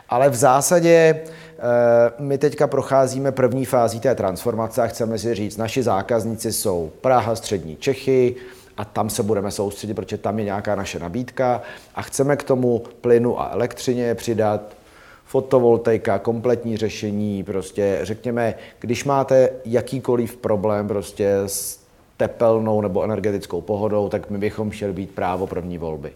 Ale v zásadě eh, my teďka procházíme první fází té transformace a chceme si říct, naši zákazníci jsou Praha, střední Čechy, a tam se budeme soustředit, protože tam je nějaká naše nabídka a chceme k tomu plynu a elektřině přidat fotovoltaika, kompletní řešení, prostě řekněme, když máte jakýkoliv problém prostě s tepelnou nebo energetickou pohodou, tak my bychom chtěli být právo první volby.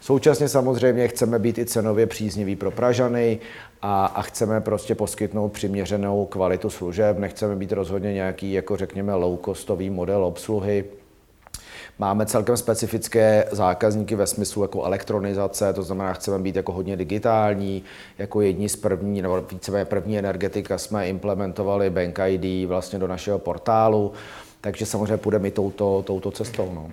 Současně samozřejmě chceme být i cenově přízniví pro Pražany a, a chceme prostě poskytnout přiměřenou kvalitu služeb. Nechceme být rozhodně nějaký, jako řekněme, low-costový model obsluhy. Máme celkem specifické zákazníky ve smyslu jako elektronizace, to znamená, chceme být jako hodně digitální, jako jedni z první, nebo více první energetika jsme implementovali Bank ID vlastně do našeho portálu, takže samozřejmě půjdeme i touto, touto cestou. No.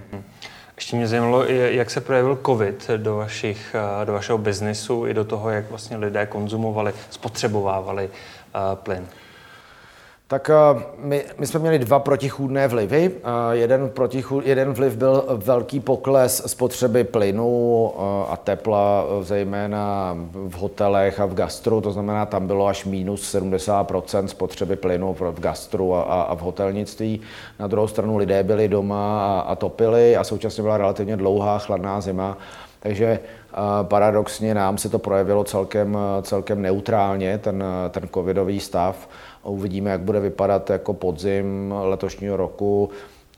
Ještě mě zajímalo, jak se projevil COVID do, vašich, do vašeho biznisu i do toho, jak vlastně lidé konzumovali, spotřebovávali uh, plyn. Tak eh, my, my jsme měli dva protichůdné vlivy. Eh, jeden, protichůd, jeden vliv byl velký pokles spotřeby plynu eh, a tepla, zejména v hotelech a v gastru, to znamená, tam bylo až minus 70% spotřeby plynu v gastru a, a v hotelnictví. Na druhou stranu lidé byli doma a, a topili a současně byla relativně dlouhá chladná zima. Takže paradoxně nám se to projevilo celkem, celkem neutrálně, ten, ten covidový stav uvidíme, jak bude vypadat jako podzim letošního roku.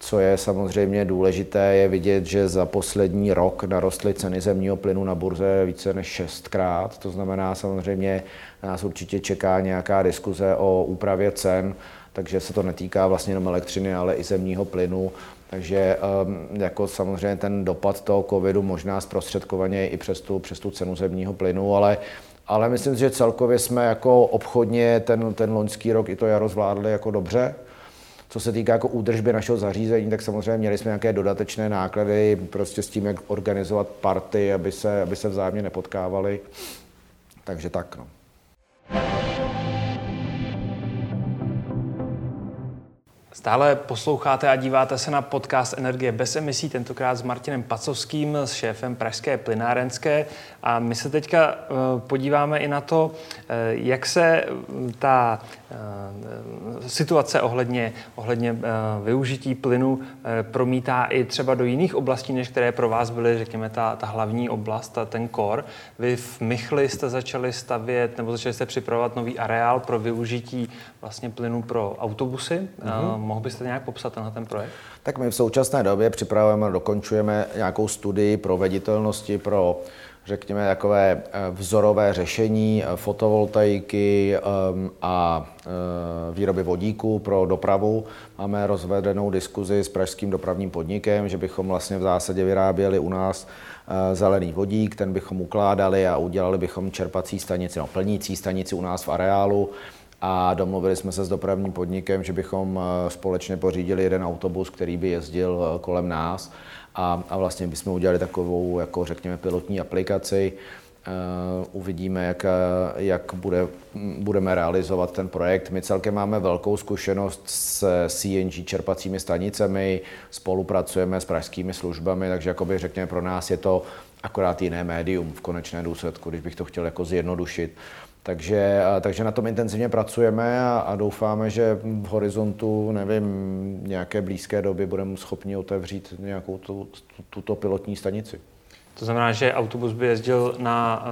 Co je samozřejmě důležité, je vidět, že za poslední rok narostly ceny zemního plynu na burze více než šestkrát. To znamená, samozřejmě nás určitě čeká nějaká diskuze o úpravě cen, takže se to netýká vlastně jenom elektřiny, ale i zemního plynu. Takže um, jako samozřejmě ten dopad toho covidu možná zprostředkovaně i přes tu, přes tu cenu zemního plynu, ale ale myslím si, že celkově jsme jako obchodně ten, ten loňský rok i to jaro zvládli jako dobře. Co se týká jako údržby našeho zařízení, tak samozřejmě měli jsme nějaké dodatečné náklady prostě s tím, jak organizovat party, aby se, aby se vzájemně nepotkávali. Takže tak. No. Stále posloucháte a díváte se na podcast Energie bez emisí, tentokrát s Martinem Pacovským, s šéfem Pražské plynárenské. A my se teďka eh, podíváme i na to, eh, jak se ta eh, situace ohledně, ohledně využití plynu promítá i třeba do jiných oblastí, než které pro vás byly, řekněme, ta, ta hlavní oblast, ta, ten kor. Vy v Mychli jste začali stavět, nebo začali jste připravovat nový areál pro využití vlastně plynu pro autobusy. Mm-hmm Mohl byste nějak popsat na ten projekt? Tak my v současné době připravujeme dokončujeme nějakou studii proveditelnosti pro řekněme, takové eh, vzorové řešení eh, fotovoltaiky ehm, a eh, výroby vodíku pro dopravu. Máme rozvedenou diskuzi s pražským dopravním podnikem, že bychom vlastně v zásadě vyráběli u nás zelený vodík, ten bychom ukládali a udělali bychom čerpací stanici, no plnící stanici u nás v areálu a domluvili jsme se s dopravním podnikem, že bychom společně pořídili jeden autobus, který by jezdil kolem nás a, a vlastně bychom udělali takovou, jako řekněme, pilotní aplikaci. Uh, uvidíme, jak, jak bude, budeme realizovat ten projekt. My celkem máme velkou zkušenost s CNG čerpacími stanicemi, spolupracujeme s pražskými službami, takže jakoby, řekněme, pro nás je to akorát jiné médium v konečné důsledku, když bych to chtěl jako zjednodušit. Takže, takže na tom intenzivně pracujeme a, a doufáme, že v horizontu, nevím, nějaké blízké doby budeme schopni otevřít nějakou tu, tuto pilotní stanici. To znamená, že autobus by jezdil na,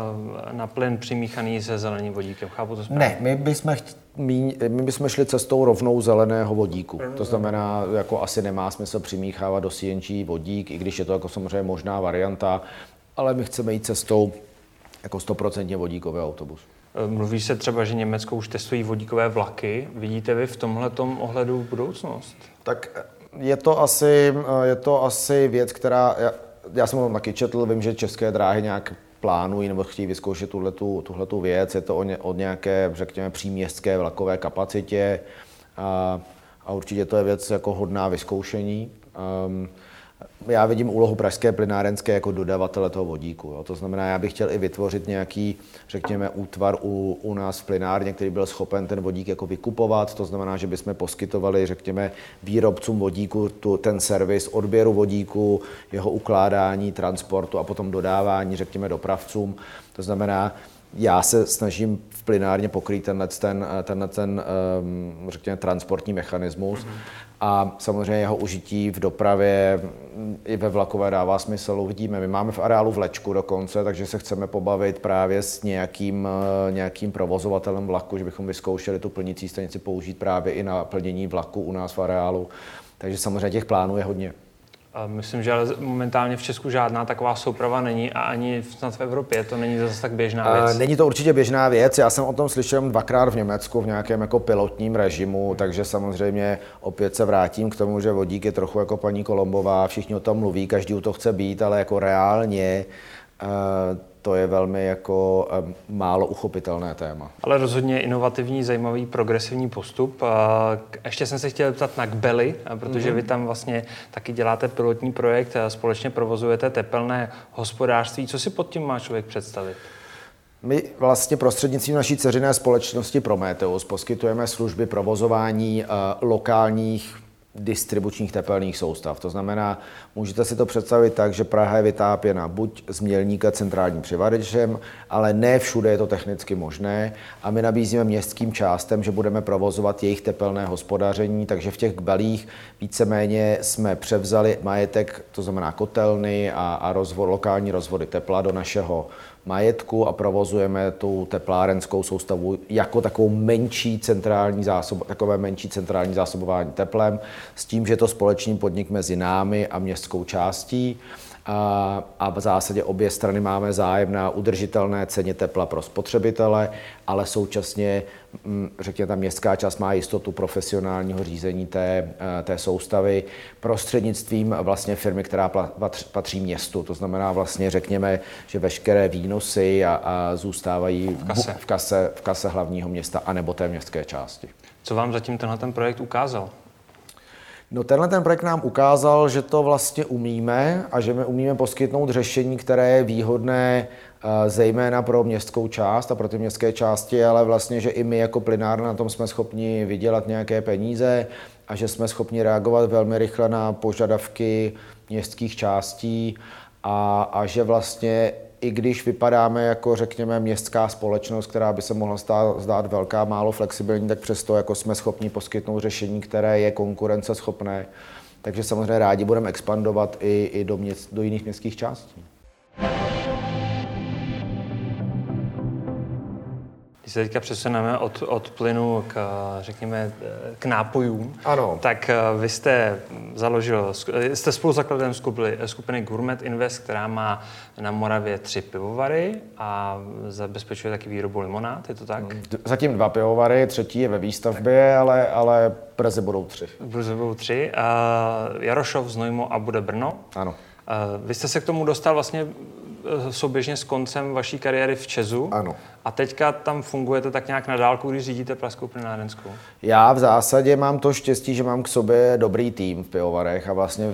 na plyn přimíchaný se zeleným vodíkem. Chápu to správně? Ne, my bychom, my, my bychom šli cestou rovnou zeleného vodíku. To znamená, jako asi nemá smysl přimíchávat do CNG vodík, i když je to jako samozřejmě možná varianta, ale my chceme jít cestou jako 100% vodíkový autobus. Mluví se třeba, že Německo už testují vodíkové vlaky. Vidíte vy v tomhle ohledu budoucnost? Tak je to asi, je to asi věc, která... Já, já jsem to taky četl, vím, že české dráhy nějak plánují nebo chtějí vyzkoušet tuhletu, tuhletu věc. Je to o, ně, o nějaké, řekněme, příměstské vlakové kapacitě a, a určitě to je věc jako hodná vyzkoušení. Um, já vidím úlohu Pražské plynárenské jako dodavatele toho vodíku. Jo. To znamená, já bych chtěl i vytvořit nějaký, řekněme, útvar u, u nás v plynárně, který byl schopen ten vodík jako vykupovat. To znamená, že bychom poskytovali, řekněme, výrobcům vodíku tu, ten servis odběru vodíku, jeho ukládání, transportu a potom dodávání, řekněme, dopravcům. To znamená, já se snažím v plynárně pokrýt tenhle ten, tenhle ten, ehm, řekněme, transportní mechanismus. Mm-hmm a samozřejmě jeho užití v dopravě i ve vlakové dává smysl. Uvidíme. My máme v areálu vlečku dokonce, takže se chceme pobavit právě s nějakým, eh, nějakým provozovatelem vlaku, že bychom vyzkoušeli tu plnící stanici použít právě i na plnění vlaku u nás v areálu. Takže samozřejmě těch plánů je hodně. Myslím, že momentálně v Česku žádná taková souprava není a ani snad v Evropě to není zase tak běžná věc. Není to určitě běžná věc. Já jsem o tom slyšel dvakrát v Německu v nějakém jako pilotním režimu, takže samozřejmě opět se vrátím k tomu, že vodík je trochu jako paní Kolombová, všichni o tom mluví, každý u toho chce být, ale jako reálně to je velmi jako málo uchopitelné téma. Ale rozhodně inovativní, zajímavý, progresivní postup. Ještě jsem se chtěl zeptat na Kbeli, protože mm-hmm. vy tam vlastně taky děláte pilotní projekt, a společně provozujete tepelné hospodářství. Co si pod tím má člověk představit? My vlastně prostřednictvím naší ceřiné společnosti Prometheus poskytujeme služby provozování lokálních distribučních tepelných soustav. To znamená, můžete si to představit tak, že Praha je vytápěna buď z mělníka centrálním přivaděčem, ale ne všude je to technicky možné a my nabízíme městským částem, že budeme provozovat jejich tepelné hospodaření, takže v těch kbelích víceméně jsme převzali majetek, to znamená kotelny a, a rozvod, lokální rozvody tepla do našeho majetku a provozujeme tu teplárenskou soustavu jako takovou menší centrální zásob, takové menší centrální zásobování teplem, s tím, že to společný podnik mezi námi a městskou částí a, a v zásadě obě strany máme zájem na udržitelné ceně tepla pro spotřebitele, ale současně, mm, řekněme, ta městská část má jistotu profesionálního řízení té, eh, té soustavy prostřednictvím vlastně firmy, která patří městu. To znamená vlastně, řekněme, že veškeré výnosy a, a zůstávají v kase. v kase v kase hlavního města anebo té městské části. Co vám zatím tenhle ten projekt ukázal? No tenhle ten projekt nám ukázal, že to vlastně umíme a že my umíme poskytnout řešení, které je výhodné eh, zejména pro městskou část a pro ty městské části, ale vlastně, že i my jako plinárna na tom jsme schopni vydělat nějaké peníze a že jsme schopni reagovat velmi rychle na požadavky městských částí a, a že vlastně i když vypadáme jako, řekněme, městská společnost, která by se mohla stát, zdát velká, málo flexibilní, tak přesto jako jsme schopni poskytnout řešení, které je konkurenceschopné. Takže samozřejmě rádi budeme expandovat i, i do, měst, do jiných městských částí. Když se teďka přesuneme od, od plynu k, řekněme, k nápojům, ano. tak eh, vy jste založil, jste spoluzakladem skupiny, skupiny Gourmet Invest, která má na Moravě tři pivovary a zabezpečuje taky výrobu limonád, je to tak? Zatím dva pivovary, třetí je ve výstavbě, ale, ale brzy budou tři. Brzy budou tři. Uh, Jarošov, Znojmo a bude Brno. Ano. Uh, vy jste se k tomu dostal vlastně Eh, souběžně s koncem vaší kariéry v Česu. Ano. A teďka tam fungujete tak nějak na dálku, když řídíte Pražskou plynárenskou? Já v zásadě mám to štěstí, že mám k sobě dobrý tým v pivovarech a vlastně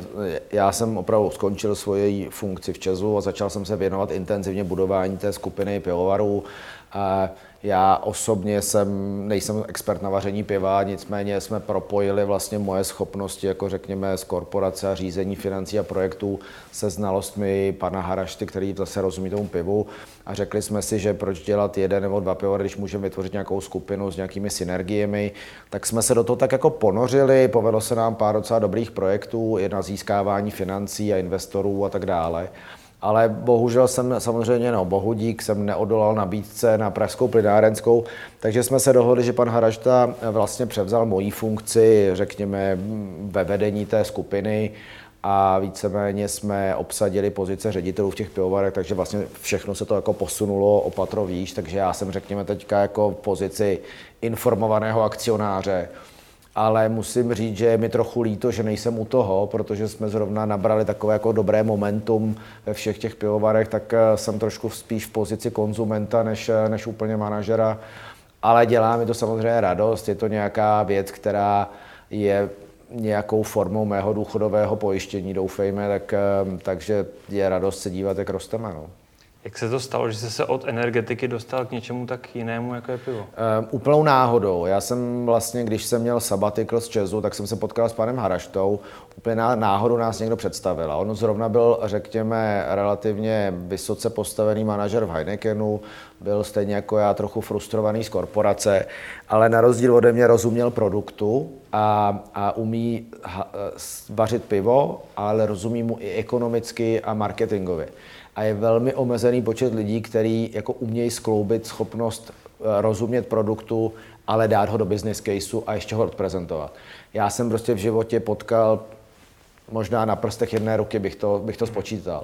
já jsem opravdu skončil svoji funkci v Česu a začal jsem se věnovat intenzivně budování té skupiny pivovarů. Já osobně jsem, nejsem expert na vaření piva, nicméně jsme propojili vlastně moje schopnosti, jako řekněme, z korporace a řízení financí a projektů se znalostmi pana Harašty, který zase rozumí tomu pivu. A řekli jsme si, že proč dělat jeden nebo dva piva, když můžeme vytvořit nějakou skupinu s nějakými synergiemi, tak jsme se do toho tak jako ponořili, povedlo se nám pár docela dobrých projektů, i na získávání financí a investorů a tak dále ale bohužel jsem samozřejmě, no bohudík, jsem neodolal nabídce na Pražskou plynárenskou, takže jsme se dohodli, že pan Haražta vlastně převzal moji funkci, řekněme, ve vedení té skupiny a víceméně jsme obsadili pozice ředitelů v těch pivovarech, takže vlastně všechno se to jako posunulo opatro výš, takže já jsem, řekněme, teďka jako v pozici informovaného akcionáře, ale musím říct, že je mi trochu líto, že nejsem u toho, protože jsme zrovna nabrali takové jako dobré momentum ve všech těch pivovarech, tak eh, jsem trošku spíš v pozici konzumenta než, eh, než úplně manažera, ale dělá mi to samozřejmě radost, je to nějaká věc, která je nějakou formou mého důchodového pojištění, doufejme, tak, eh, takže je radost se dívat, jak rosteme. No. Jak se to stalo, že jste se od energetiky dostal k něčemu tak jinému, jako je pivo? Uh, úplnou náhodou. Já jsem vlastně, když jsem měl sabatikl z Česu, tak jsem se potkal s panem Haraštou. Úplně náhodou nás někdo představil. A on zrovna byl, řekněme, relativně vysoce postavený manažer v Heinekenu, byl stejně jako já trochu frustrovaný z korporace, ale na rozdíl ode mě rozuměl produktu a, a umí ha, vařit pivo, ale rozumí mu i ekonomicky a marketingově a je velmi omezený počet lidí, který jako umějí skloubit schopnost eh, rozumět produktu, ale dát ho do business caseu a ještě ho odprezentovat. Já jsem prostě v životě potkal, možná na prstech jedné ruky bych to, bych to spočítal.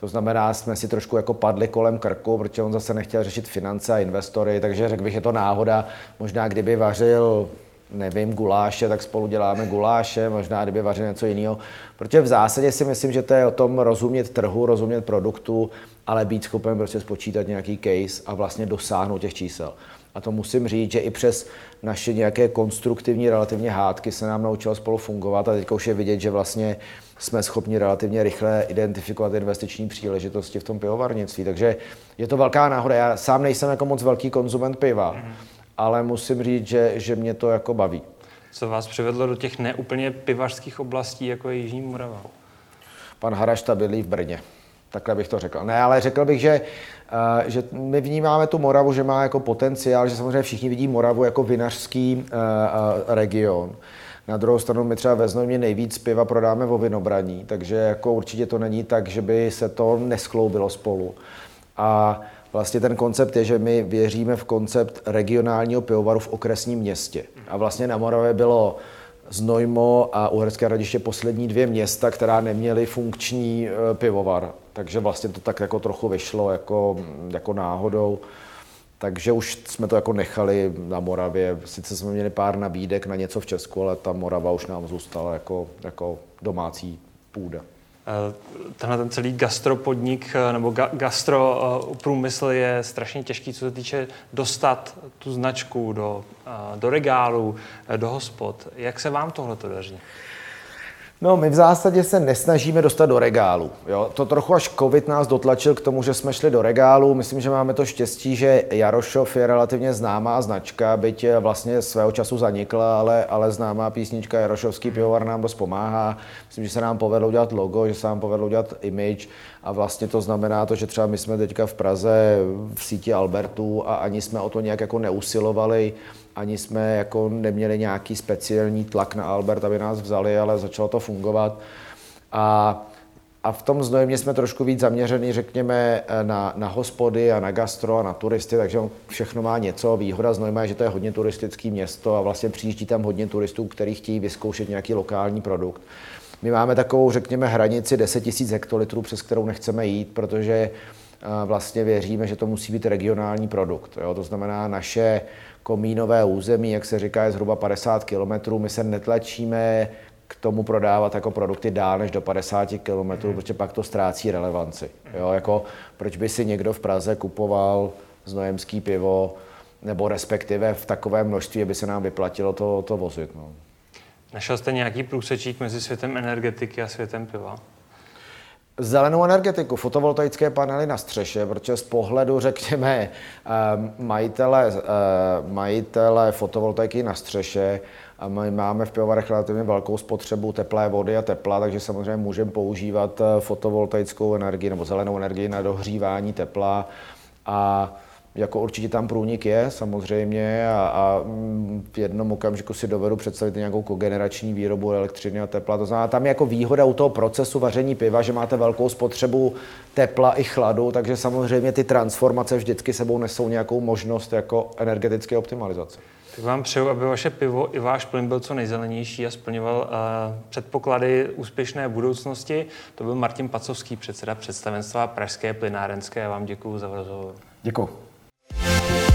To znamená, jsme si trošku jako padli kolem krku, protože on zase nechtěl řešit finance a investory, takže řekl bych, je to náhoda. Možná kdyby vařil nevím, guláše, tak spolu děláme guláše, možná kdyby vařil něco jiného. Protože v zásadě si myslím, že to je o tom rozumět trhu, rozumět produktu, ale být schopen prostě spočítat nějaký case a vlastně dosáhnout těch čísel. A to musím říct, že i přes naše nějaké konstruktivní relativně hádky se nám naučilo spolu fungovat a teď už je vidět, že vlastně jsme schopni relativně rychle identifikovat investiční příležitosti v tom pivovarnictví. Takže je to velká náhoda. Já sám nejsem jako moc velký konzument piva, mm-hmm ale musím říct, že, že mě to jako baví. Co vás přivedlo do těch neúplně pivařských oblastí, jako je Jižní Morava? Pan Harašta bydlí v Brně. Takhle bych to řekl. Ne, ale řekl bych, že, uh, že my vnímáme tu Moravu, že má jako potenciál, že samozřejmě všichni vidí Moravu jako vinařský uh, uh, region. Na druhou stranu my třeba ve Znojmě nejvíc piva prodáme vo vinobraní, takže jako určitě to není tak, že by se to neskloubilo spolu. A uh, Vlastně ten koncept je, že my věříme v koncept regionálního pivovaru v okresním městě. A vlastně na Moravě bylo Znojmo a Uherské hradiště poslední dvě města, která neměly funkční e, pivovar. Takže vlastně to tak jako trochu vyšlo jako, jako náhodou. Takže už jsme to jako nechali na Moravě. Sice jsme měli pár nabídek na něco v Česku, ale ta Morava už nám zůstala jako, jako domácí půda. Eh, tenhle ten celý gastropodnik eh, nebo ga, gastro eh, je strašně těžký, co se týče dostat tu značku do, do regálu, do hospod. Jak se vám tohle to daří? No, my v zásadě se nesnažíme dostat do regálu. Jo? To trochu až covid nás dotlačil k tomu, že jsme šli do regálu. Myslím, že máme to štěstí, že Jarošov je relativně známá značka, byť vlastně svého času zanikla, ale, ale známá písnička Jarošovský pivovar nám dost pomáhá. Myslím, že se nám povedlo udělat logo, že se nám povedlo udělat image a vlastně to znamená to, že třeba my jsme teďka v Praze v síti Albertů a ani jsme o to nějak jako neusilovali ani jsme jako neměli nějaký speciální tlak na Albert, aby nás vzali, ale začalo to fungovat. A A v tom Znojmě jsme trošku víc zaměřený, řekněme, na, na hospody a na gastro a na turisty, takže všechno má něco. Výhoda Znojma je, že to je hodně turistické město a vlastně přijíždí tam hodně turistů, kteří chtějí vyzkoušet nějaký lokální produkt. My máme takovou, řekněme, hranici 10 000 hektolitrů, přes kterou nechceme jít, protože vlastně věříme, že to musí být regionální produkt. Jo? To znamená, naše komínové území, jak se říká, je zhruba 50 km. My se netlačíme k tomu prodávat jako produkty dál než do 50 km, mm. protože pak to ztrácí relevanci. Jo? Jako, proč by si někdo v Praze kupoval znojemský pivo, nebo respektive v takovém množství, aby se nám vyplatilo to, to vozit. No. Našel jste nějaký průsečík mezi světem energetiky a světem piva? Zelenou energetiku, fotovoltaické panely na střeše, protože z pohledu, řekněme, eh, majitele, eh, majitele fotovoltaiky na střeše, my máme v pivovarech relativně velkou spotřebu teplé vody a tepla, takže samozřejmě můžeme používat eh, fotovoltaickou energii nebo zelenou energii na dohřívání tepla. A jako určitě tam průnik je samozřejmě a, a v jednom okamžiku si dovedu představit nějakou kogenerační výrobu elektřiny a tepla. To znamená, tam je jako výhoda u toho procesu vaření piva, že máte velkou spotřebu tepla i chladu, takže samozřejmě ty transformace vždycky sebou nesou nějakou možnost jako energetické optimalizace. Tak vám přeju, aby vaše pivo i váš plyn byl co nejzelenější a splňoval uh, předpoklady úspěšné budoucnosti. To byl Martin Pacovský, předseda představenstva Pražské plynárenské. Já vám děkuji za rozhovor. Děkuji. Thank you